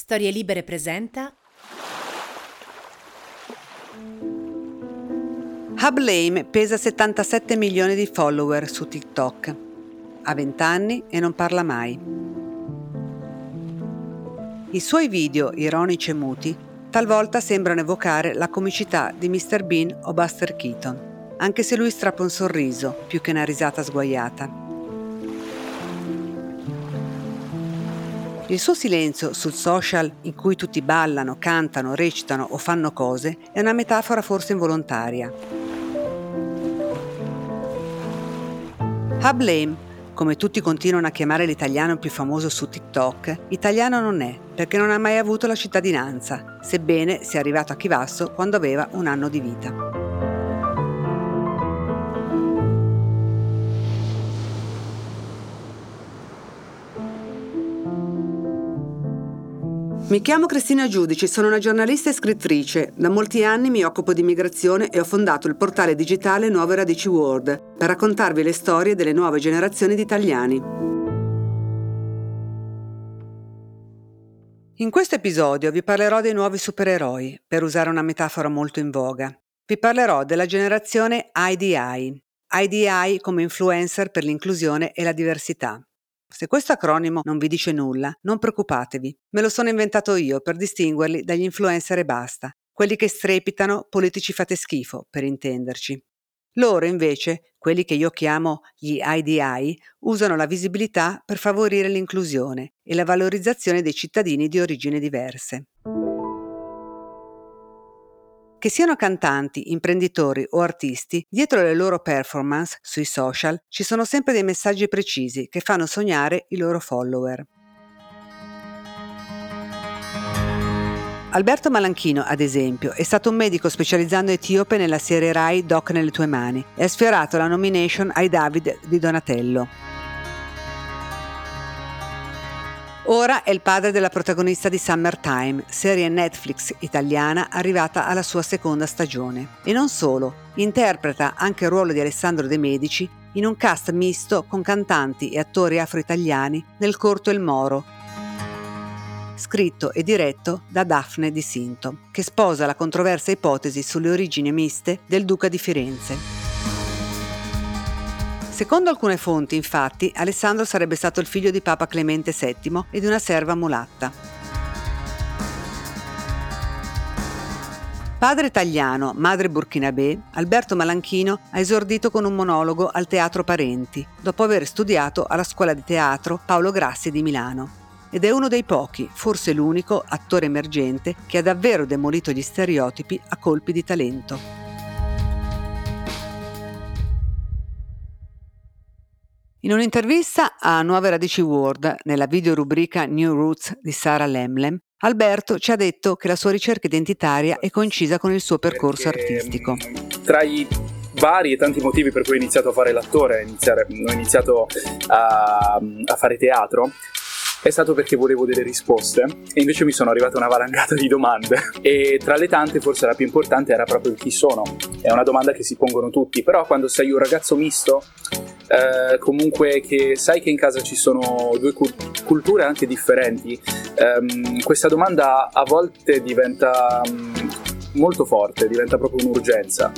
Storie Libere presenta Hub Lame pesa 77 milioni di follower su TikTok. Ha 20 anni e non parla mai. I suoi video, ironici e muti, talvolta sembrano evocare la comicità di Mr. Bean o Buster Keaton, anche se lui strappa un sorriso più che una risata sguaiata. Il suo silenzio sul social in cui tutti ballano, cantano, recitano o fanno cose è una metafora forse involontaria. Hablame, come tutti continuano a chiamare l'italiano più famoso su TikTok, italiano non è perché non ha mai avuto la cittadinanza, sebbene sia arrivato a Chivasso quando aveva un anno di vita. Mi chiamo Cristina Giudici, sono una giornalista e scrittrice. Da molti anni mi occupo di immigrazione e ho fondato il portale digitale Nuove Radici World per raccontarvi le storie delle nuove generazioni di italiani. In questo episodio vi parlerò dei nuovi supereroi, per usare una metafora molto in voga. Vi parlerò della generazione IDI, IDI come influencer per l'inclusione e la diversità. Se questo acronimo non vi dice nulla, non preoccupatevi, me lo sono inventato io per distinguerli dagli influencer e basta, quelli che strepitano politici fate schifo, per intenderci. Loro invece, quelli che io chiamo gli IDI, usano la visibilità per favorire l'inclusione e la valorizzazione dei cittadini di origini diverse. Che siano cantanti, imprenditori o artisti, dietro le loro performance sui social ci sono sempre dei messaggi precisi che fanno sognare i loro follower. Alberto Malanchino, ad esempio, è stato un medico specializzando etiope nella serie Rai Doc nelle tue mani e ha sfiorato la nomination ai David di Donatello. Ora è il padre della protagonista di Summertime, serie Netflix italiana arrivata alla sua seconda stagione. E non solo, interpreta anche il ruolo di Alessandro De Medici in un cast misto con cantanti e attori afro-italiani nel corto Il Moro, scritto e diretto da Daphne Di Sinto, che sposa la controversa ipotesi sulle origini miste del duca di Firenze. Secondo alcune fonti, infatti, Alessandro sarebbe stato il figlio di Papa Clemente VII e di una serva mulatta. Padre italiano, madre burkinabè, Alberto Malanchino ha esordito con un monologo al Teatro Parenti, dopo aver studiato alla scuola di teatro Paolo Grassi di Milano. Ed è uno dei pochi, forse l'unico, attore emergente che ha davvero demolito gli stereotipi a colpi di talento. In un'intervista a Nuove Radici World, nella videorubrica New Roots di Sara Lemlem, Alberto ci ha detto che la sua ricerca identitaria è coincisa con il suo percorso Perché, artistico. Tra i vari e tanti motivi per cui ho iniziato a fare l'attore, ho iniziato a, a fare teatro, è stato perché volevo delle risposte e invece mi sono arrivata una valangata di domande e tra le tante forse la più importante era proprio chi sono. È una domanda che si pongono tutti, però quando sei un ragazzo misto, eh, comunque che sai che in casa ci sono due culture anche differenti, ehm, questa domanda a volte diventa um, molto forte, diventa proprio un'urgenza.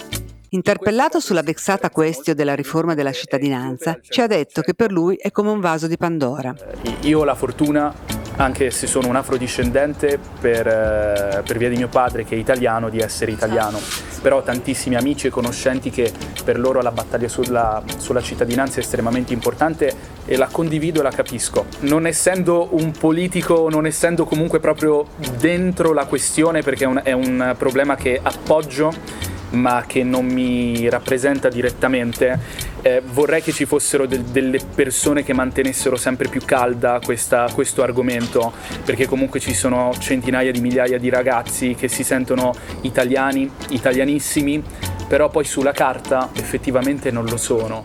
Interpellato sulla vexata questione della riforma della cittadinanza, ci ha detto che per lui è come un vaso di Pandora. Io ho la fortuna anche se sono un afrodiscendente per, eh, per, via di mio padre che è italiano, di essere italiano. Però ho tantissimi amici e conoscenti che per loro la battaglia sulla, sulla, cittadinanza è estremamente importante e la condivido e la capisco. Non essendo un politico, non essendo comunque proprio dentro la questione, perché è un, è un problema che appoggio, ma che non mi rappresenta direttamente, eh, vorrei che ci fossero de- delle persone che mantenessero sempre più calda questa, questo argomento, perché comunque ci sono centinaia di migliaia di ragazzi che si sentono italiani, italianissimi, però poi sulla carta effettivamente non lo sono.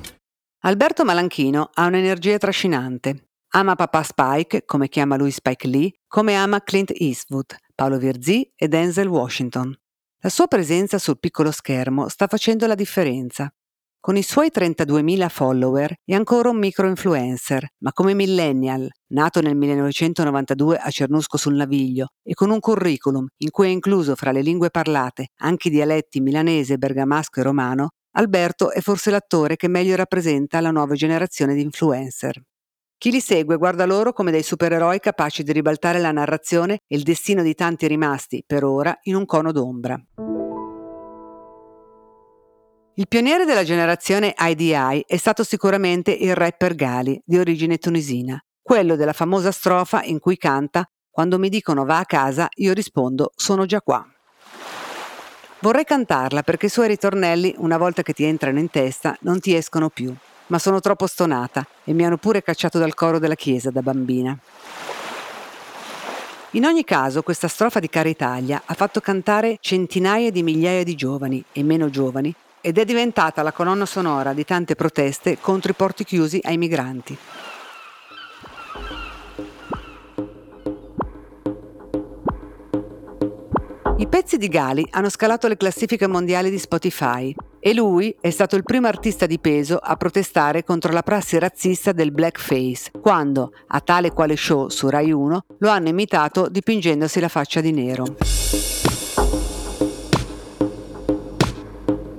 Alberto Malanchino ha un'energia trascinante. Ama papà Spike, come chiama lui Spike Lee, come ama Clint Eastwood, Paolo Virzì e Denzel Washington. La sua presenza sul piccolo schermo sta facendo la differenza. con i suoi 32.000 follower è ancora un micro-influencer, ma come millennial, nato nel 1992 a Cernusco sul Naviglio e con un curriculum in cui è incluso fra le lingue parlate anche i dialetti milanese, bergamasco e romano, Alberto è forse l'attore che meglio rappresenta la nuova generazione di influencer. Chi li segue guarda loro come dei supereroi capaci di ribaltare la narrazione e il destino di tanti rimasti, per ora, in un cono d'ombra. Il pioniere della generazione IDI è stato sicuramente il rapper Gali, di origine tunisina, quello della famosa strofa in cui canta Quando mi dicono va a casa, io rispondo sono già qua. Vorrei cantarla perché i suoi ritornelli, una volta che ti entrano in testa, non ti escono più ma sono troppo stonata e mi hanno pure cacciato dal coro della chiesa da bambina. In ogni caso, questa strofa di Cara Italia ha fatto cantare centinaia di migliaia di giovani e meno giovani ed è diventata la colonna sonora di tante proteste contro i porti chiusi ai migranti. I pezzi di Gali hanno scalato le classifiche mondiali di Spotify e lui è stato il primo artista di peso a protestare contro la prassi razzista del blackface, quando, a tale quale show su Rai 1, lo hanno imitato dipingendosi la faccia di nero.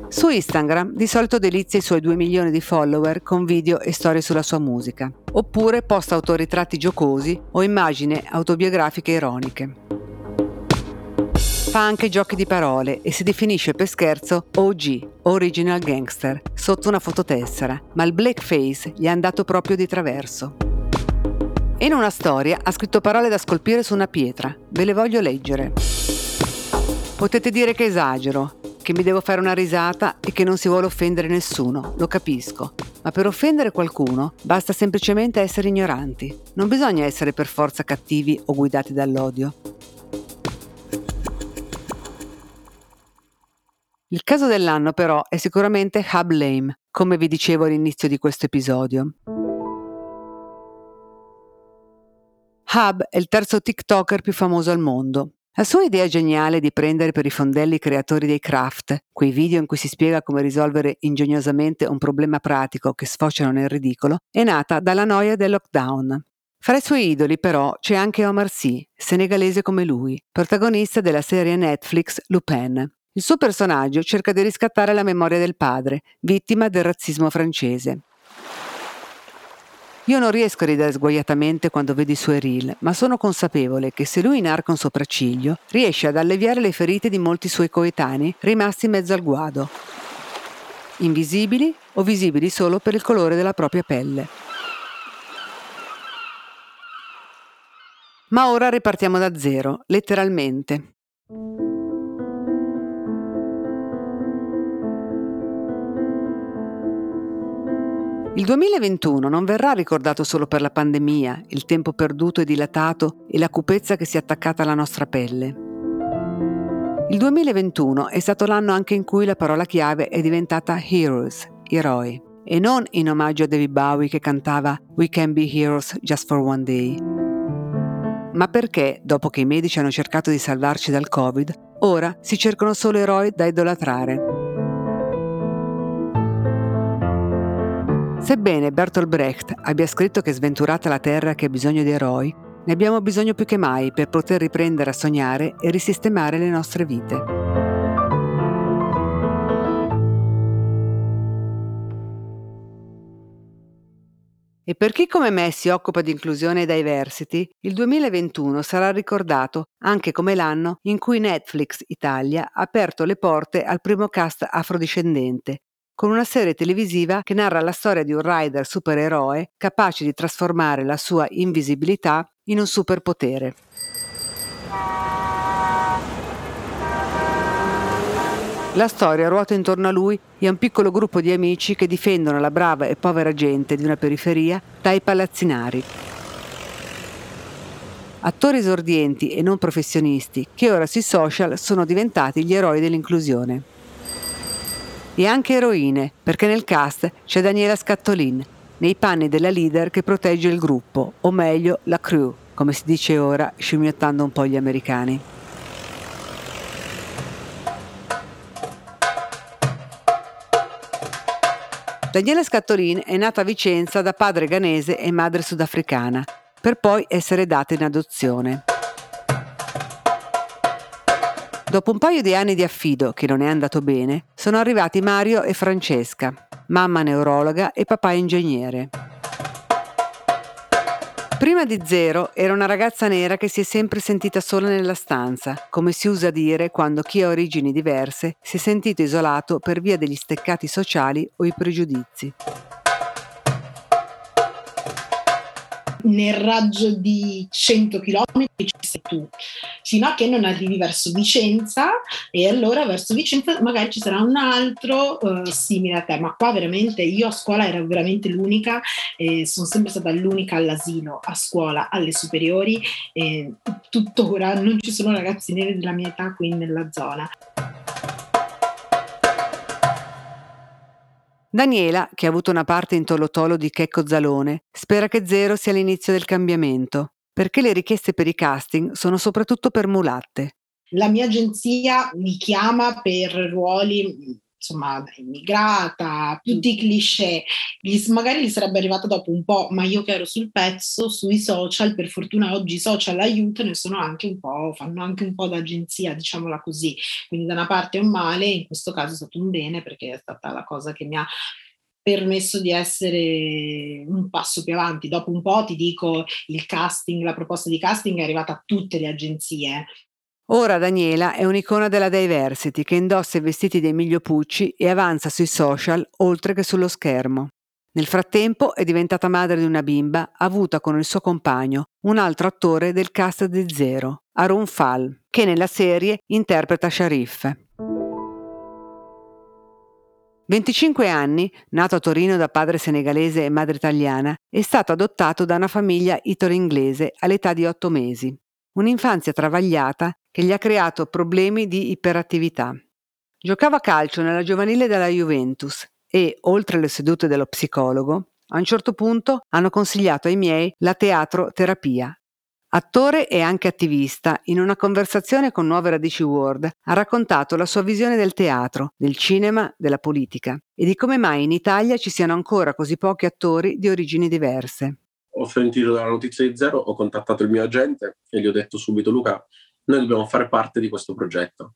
Su Instagram di solito delizia i suoi 2 milioni di follower con video e storie sulla sua musica, oppure posta autoritratti giocosi o immagini autobiografiche ironiche. Fa anche giochi di parole e si definisce per scherzo OG, Original Gangster, sotto una fototessera, ma il blackface gli è andato proprio di traverso. In una storia ha scritto parole da scolpire su una pietra, ve le voglio leggere. Potete dire che esagero, che mi devo fare una risata e che non si vuole offendere nessuno, lo capisco, ma per offendere qualcuno basta semplicemente essere ignoranti, non bisogna essere per forza cattivi o guidati dall'odio. Il caso dell'anno però è sicuramente Hub Lame, come vi dicevo all'inizio di questo episodio. Hub è il terzo TikToker più famoso al mondo. La sua idea geniale di prendere per i fondelli i creatori dei craft, quei video in cui si spiega come risolvere ingegnosamente un problema pratico che sfociano nel ridicolo, è nata dalla noia del lockdown. Fra i suoi idoli però c'è anche Omar Sy, senegalese come lui, protagonista della serie Netflix Lupin, il suo personaggio cerca di riscattare la memoria del padre, vittima del razzismo francese. Io non riesco a ridere sguaiatamente quando vedo i suoi reel, ma sono consapevole che se lui inarca un sopracciglio, riesce ad alleviare le ferite di molti suoi coetanei rimasti in mezzo al guado, invisibili o visibili solo per il colore della propria pelle. Ma ora ripartiamo da zero, letteralmente. Il 2021 non verrà ricordato solo per la pandemia, il tempo perduto e dilatato e la cupezza che si è attaccata alla nostra pelle. Il 2021 è stato l'anno anche in cui la parola chiave è diventata heroes, eroi, e non in omaggio a David Bowie che cantava We can be heroes just for one day. Ma perché, dopo che i medici hanno cercato di salvarci dal Covid, ora si cercano solo eroi da idolatrare? Sebbene Bertolt Brecht abbia scritto che sventurata la terra che ha bisogno di eroi, ne abbiamo bisogno più che mai per poter riprendere a sognare e risistemare le nostre vite. E per chi come me si occupa di inclusione e diversity, il 2021 sarà ricordato anche come l'anno in cui Netflix Italia ha aperto le porte al primo cast afrodiscendente, con una serie televisiva che narra la storia di un rider supereroe capace di trasformare la sua invisibilità in un superpotere. La storia ruota intorno a lui e a un piccolo gruppo di amici che difendono la brava e povera gente di una periferia dai palazzinari. Attori esordienti e non professionisti che ora sui social sono diventati gli eroi dell'inclusione e anche eroine, perché nel cast c'è Daniela Scattolin, nei panni della leader che protegge il gruppo, o meglio la crew, come si dice ora, scimmiottando un po' gli americani. Daniela Scattolin è nata a Vicenza da padre ghanese e madre sudafricana, per poi essere data in adozione. Dopo un paio di anni di affido, che non è andato bene, sono arrivati Mario e Francesca, mamma neurologa e papà ingegnere. Prima di Zero era una ragazza nera che si è sempre sentita sola nella stanza, come si usa dire quando chi ha origini diverse si è sentito isolato per via degli steccati sociali o i pregiudizi. Nel raggio di 100 km ci sei tu, fino a che non arrivi verso Vicenza e allora verso Vicenza magari ci sarà un altro uh, simile a te, ma qua veramente io a scuola ero veramente l'unica, eh, sono sempre stata l'unica all'asilo, a scuola, alle superiori e tuttora non ci sono ragazzi neri della mia età qui nella zona. Daniela, che ha avuto una parte in Tolotolo di Checco Zalone, spera che Zero sia l'inizio del cambiamento, perché le richieste per i casting sono soprattutto per mulatte. La mia agenzia mi chiama per ruoli insomma, immigrata, tutti i cliché, magari gli sarebbe arrivata dopo un po', ma io che ero sul pezzo, sui social, per fortuna oggi i social aiutano e sono anche un po', fanno anche un po' d'agenzia, diciamola così. Quindi da una parte è un male, in questo caso è stato un bene perché è stata la cosa che mi ha permesso di essere un passo più avanti. Dopo un po' ti dico il casting, la proposta di casting è arrivata a tutte le agenzie, Ora Daniela è un'icona della diversity che indossa i vestiti di Emilio Pucci e avanza sui social oltre che sullo schermo. Nel frattempo è diventata madre di una bimba avuta con il suo compagno, un altro attore del cast di Zero, Arun Fal, che nella serie interpreta Sharif. 25 anni, nato a Torino da padre senegalese e madre italiana, è stato adottato da una famiglia italo-inglese all'età di 8 mesi. Un'infanzia travagliata che gli ha creato problemi di iperattività. Giocava a calcio nella giovanile della Juventus e, oltre alle sedute dello psicologo, a un certo punto hanno consigliato ai miei la teatro terapia. Attore e anche attivista, in una conversazione con Nuove Radici World ha raccontato la sua visione del teatro, del cinema, della politica e di come mai in Italia ci siano ancora così pochi attori di origini diverse. Ho sentito la notizia di Zero, ho contattato il mio agente e gli ho detto subito Luca, noi dobbiamo fare parte di questo progetto.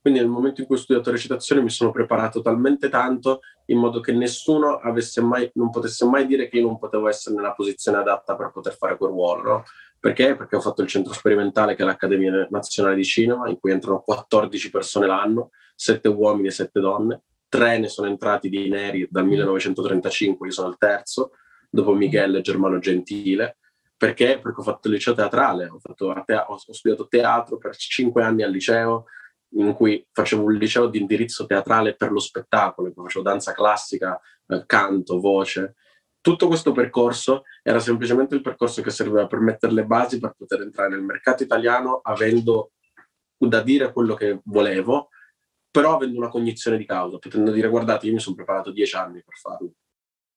Quindi nel momento in cui ho studiato recitazione mi sono preparato talmente tanto in modo che nessuno mai, non potesse mai dire che io non potevo essere nella posizione adatta per poter fare quel ruolo. No? Perché? Perché ho fatto il centro sperimentale che è l'Accademia Nazionale di Cinema, in cui entrano 14 persone l'anno, 7 uomini e 7 donne. Tre ne sono entrati di neri dal 1935, io sono il terzo, dopo Michele e Germano Gentile perché? Perché ho fatto il liceo teatrale, ho, fatto te- ho studiato teatro per cinque anni al liceo, in cui facevo un liceo di indirizzo teatrale per lo spettacolo, facevo danza classica, eh, canto, voce. Tutto questo percorso era semplicemente il percorso che serviva per mettere le basi per poter entrare nel mercato italiano avendo da dire quello che volevo, però avendo una cognizione di causa, potendo dire guardate, io mi sono preparato dieci anni per farlo.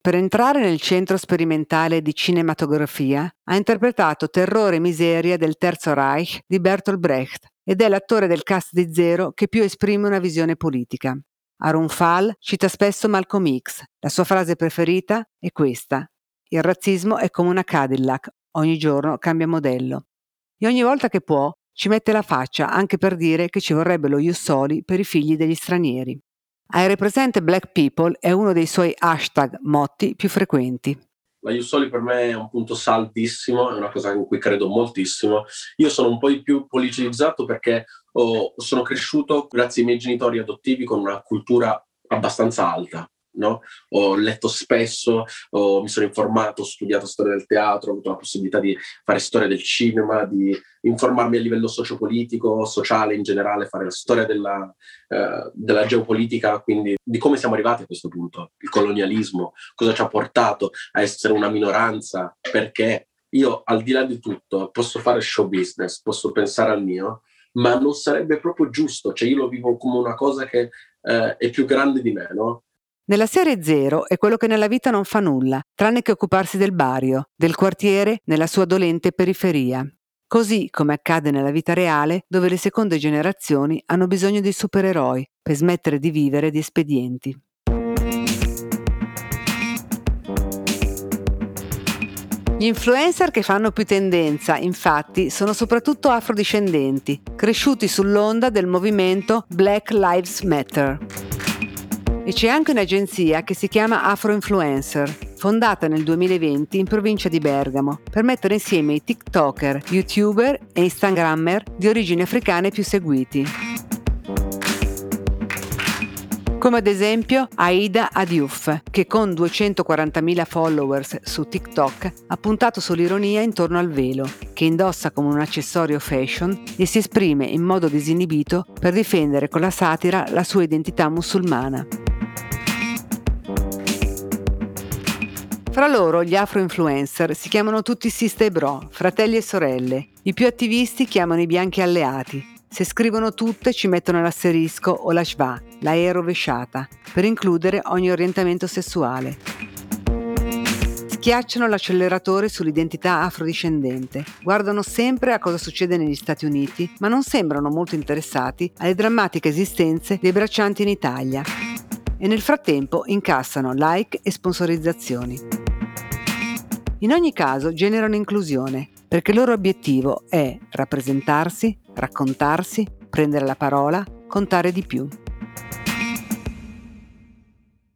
Per entrare nel centro sperimentale di cinematografia ha interpretato Terrore e miseria del Terzo Reich di Bertolt Brecht ed è l'attore del cast di Zero che più esprime una visione politica. Arun Fall cita spesso Malcolm X. La sua frase preferita è questa: Il razzismo è come una Cadillac, ogni giorno cambia modello. E ogni volta che può ci mette la faccia anche per dire che ci vorrebbe lo Jussoli per i figli degli stranieri. Hai represente Black People è uno dei suoi hashtag motti più frequenti. La Jussoli per me è un punto saldissimo, è una cosa in cui credo moltissimo. Io sono un po' di più politicizzato perché ho, sono cresciuto grazie ai miei genitori adottivi con una cultura abbastanza alta. No? Ho letto spesso, ho, mi sono informato, ho studiato storia del teatro, ho avuto la possibilità di fare storia del cinema, di informarmi a livello sociopolitico, sociale in generale, fare la storia della, eh, della geopolitica, quindi di come siamo arrivati a questo punto, il colonialismo, cosa ci ha portato a essere una minoranza, perché io al di là di tutto posso fare show business, posso pensare al mio, ma non sarebbe proprio giusto, cioè io lo vivo come una cosa che eh, è più grande di me, no? Nella serie Zero è quello che nella vita non fa nulla, tranne che occuparsi del barrio, del quartiere, nella sua dolente periferia. Così come accade nella vita reale, dove le seconde generazioni hanno bisogno di supereroi per smettere di vivere di espedienti. Gli influencer che fanno più tendenza, infatti, sono soprattutto afrodiscendenti, cresciuti sull'onda del movimento Black Lives Matter. E c'è anche un'agenzia che si chiama Afro Influencer, fondata nel 2020 in provincia di Bergamo, per mettere insieme i TikToker, YouTuber e Instagrammer di origini africane più seguiti come ad esempio Aida Adiouf, che con 240.000 followers su TikTok ha puntato sull'ironia intorno al velo, che indossa come un accessorio fashion e si esprime in modo disinibito per difendere con la satira la sua identità musulmana. Fra loro gli afro-influencer si chiamano tutti sister e bro, fratelli e sorelle. I più attivisti chiamano i bianchi alleati, se scrivono tutte ci mettono l'asterisco o la schwa, la E rovesciata, per includere ogni orientamento sessuale. Schiacciano l'acceleratore sull'identità afrodiscendente, guardano sempre a cosa succede negli Stati Uniti, ma non sembrano molto interessati alle drammatiche esistenze dei braccianti in Italia. E nel frattempo incassano like e sponsorizzazioni. In ogni caso generano inclusione, perché il loro obiettivo è rappresentarsi, raccontarsi, prendere la parola, contare di più.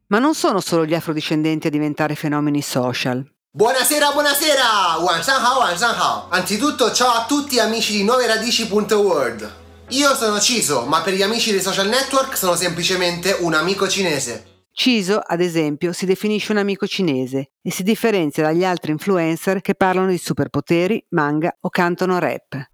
Ma non sono solo gli afrodiscendenti a diventare fenomeni social. Buonasera, buonasera! Wansanhao, Wansanhao! Anzitutto ciao a tutti amici di Nuove Radici.world. Io sono Ciso, ma per gli amici dei social network sono semplicemente un amico cinese. Ciso, ad esempio, si definisce un amico cinese e si differenzia dagli altri influencer che parlano di superpoteri, manga o cantano rap.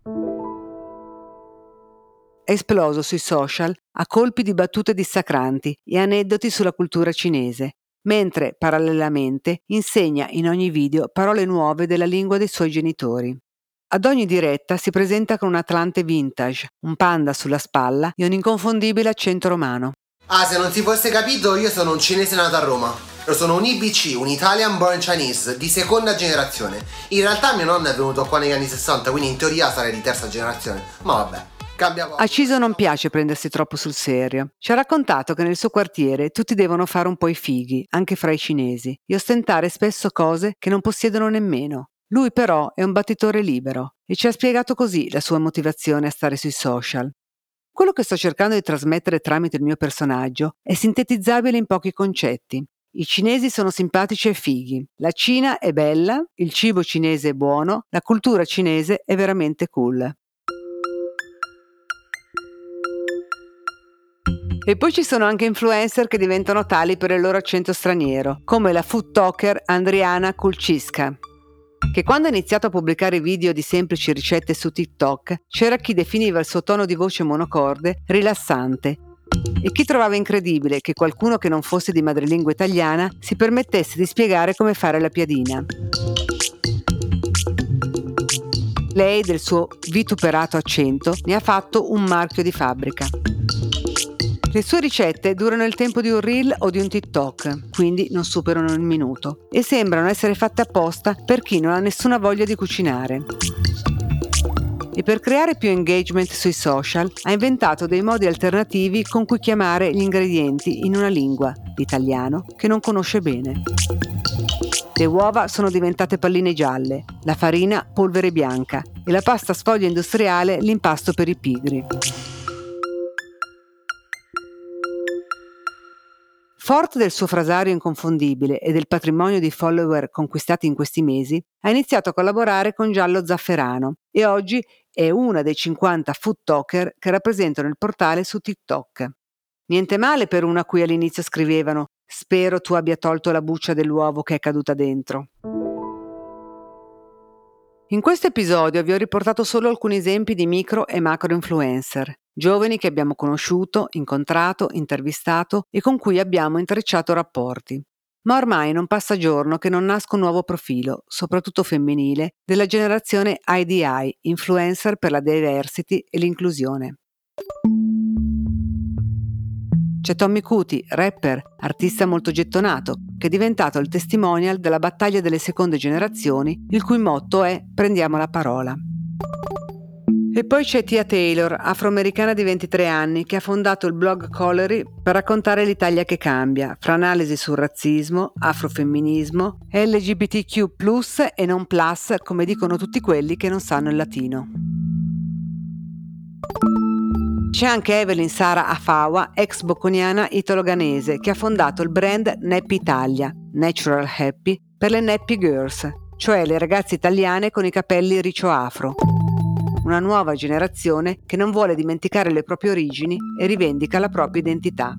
È esploso sui social a colpi di battute dissacranti e aneddoti sulla cultura cinese, mentre parallelamente insegna in ogni video parole nuove della lingua dei suoi genitori. Ad ogni diretta si presenta con un Atlante vintage, un panda sulla spalla e un inconfondibile accento romano. Ah, se non si fosse capito, io sono un cinese nato a Roma. Io sono un IBC, un Italian Born Chinese, di seconda generazione. In realtà mio nonno è venuto qua negli anni 60, quindi in teoria sarei di terza generazione. Ma vabbè. Cambia A Ciso non piace prendersi troppo sul serio. Ci ha raccontato che nel suo quartiere tutti devono fare un po' i fighi, anche fra i cinesi, e ostentare spesso cose che non possiedono nemmeno. Lui però è un battitore libero e ci ha spiegato così la sua motivazione a stare sui social. Quello che sto cercando di trasmettere tramite il mio personaggio è sintetizzabile in pochi concetti. I cinesi sono simpatici e fighi, la Cina è bella, il cibo cinese è buono, la cultura cinese è veramente cool. E poi ci sono anche influencer che diventano tali per il loro accento straniero, come la food talker Andriana Kulciska, che quando ha iniziato a pubblicare video di semplici ricette su TikTok c'era chi definiva il suo tono di voce monocorde rilassante e chi trovava incredibile che qualcuno che non fosse di madrelingua italiana si permettesse di spiegare come fare la piadina. Lei del suo vituperato accento ne ha fatto un marchio di fabbrica. Le sue ricette durano il tempo di un reel o di un TikTok, quindi non superano il minuto, e sembrano essere fatte apposta per chi non ha nessuna voglia di cucinare. E per creare più engagement sui social ha inventato dei modi alternativi con cui chiamare gli ingredienti in una lingua, l'italiano, che non conosce bene. Le uova sono diventate palline gialle, la farina polvere bianca e la pasta sfoglia industriale l'impasto per i pigri. Forte del suo frasario inconfondibile e del patrimonio di follower conquistati in questi mesi, ha iniziato a collaborare con Giallo Zafferano e oggi è una dei 50 food talker che rappresentano il portale su TikTok. Niente male per una a cui all'inizio scrivevano Spero tu abbia tolto la buccia dell'uovo che è caduta dentro. In questo episodio vi ho riportato solo alcuni esempi di micro e macro influencer, giovani che abbiamo conosciuto, incontrato, intervistato e con cui abbiamo intrecciato rapporti. Ma ormai non passa giorno che non nasca un nuovo profilo, soprattutto femminile, della generazione IDI, influencer per la diversity e l'inclusione. C'è Tommy Cuti, rapper, artista molto gettonato, che è diventato il testimonial della battaglia delle seconde generazioni, il cui motto è Prendiamo la parola. E poi c'è Tia Taylor, afroamericana di 23 anni, che ha fondato il blog Collery per raccontare l'Italia che cambia, fra analisi sul razzismo, afrofemminismo, LGBTQ e non plus, come dicono tutti quelli che non sanno il latino. C'è anche Evelyn Sara Afawa, ex bocconiana italo-ganese, che ha fondato il brand Nappy Italia, Natural Happy, per le Nappy Girls, cioè le ragazze italiane con i capelli riccio afro una nuova generazione che non vuole dimenticare le proprie origini e rivendica la propria identità.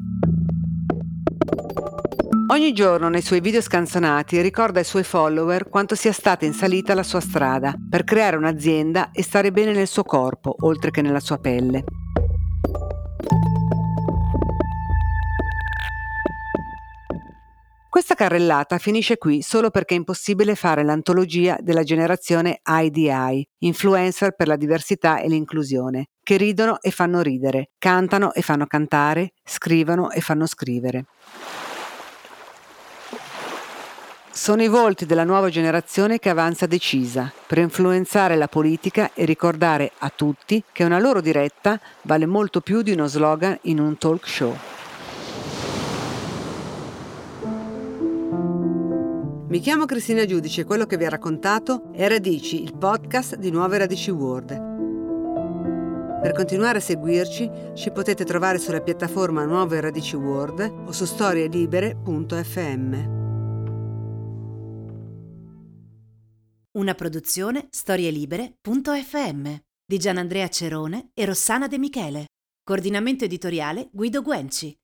Ogni giorno nei suoi video scanzonati ricorda ai suoi follower quanto sia stata in salita la sua strada per creare un'azienda e stare bene nel suo corpo, oltre che nella sua pelle. Questa carrellata finisce qui solo perché è impossibile fare l'antologia della generazione IDI, influencer per la diversità e l'inclusione, che ridono e fanno ridere, cantano e fanno cantare, scrivono e fanno scrivere. Sono i volti della nuova generazione che avanza decisa per influenzare la politica e ricordare a tutti che una loro diretta vale molto più di uno slogan in un talk show. Mi chiamo Cristina Giudice e quello che vi ha raccontato è Radici, il podcast di Nuove Radici World. Per continuare a seguirci ci potete trovare sulla piattaforma Nuove Radici World o su storielibere.fm. Una produzione storielibere.fm di Gianandrea Cerone e Rossana De Michele. Coordinamento editoriale Guido Guenci.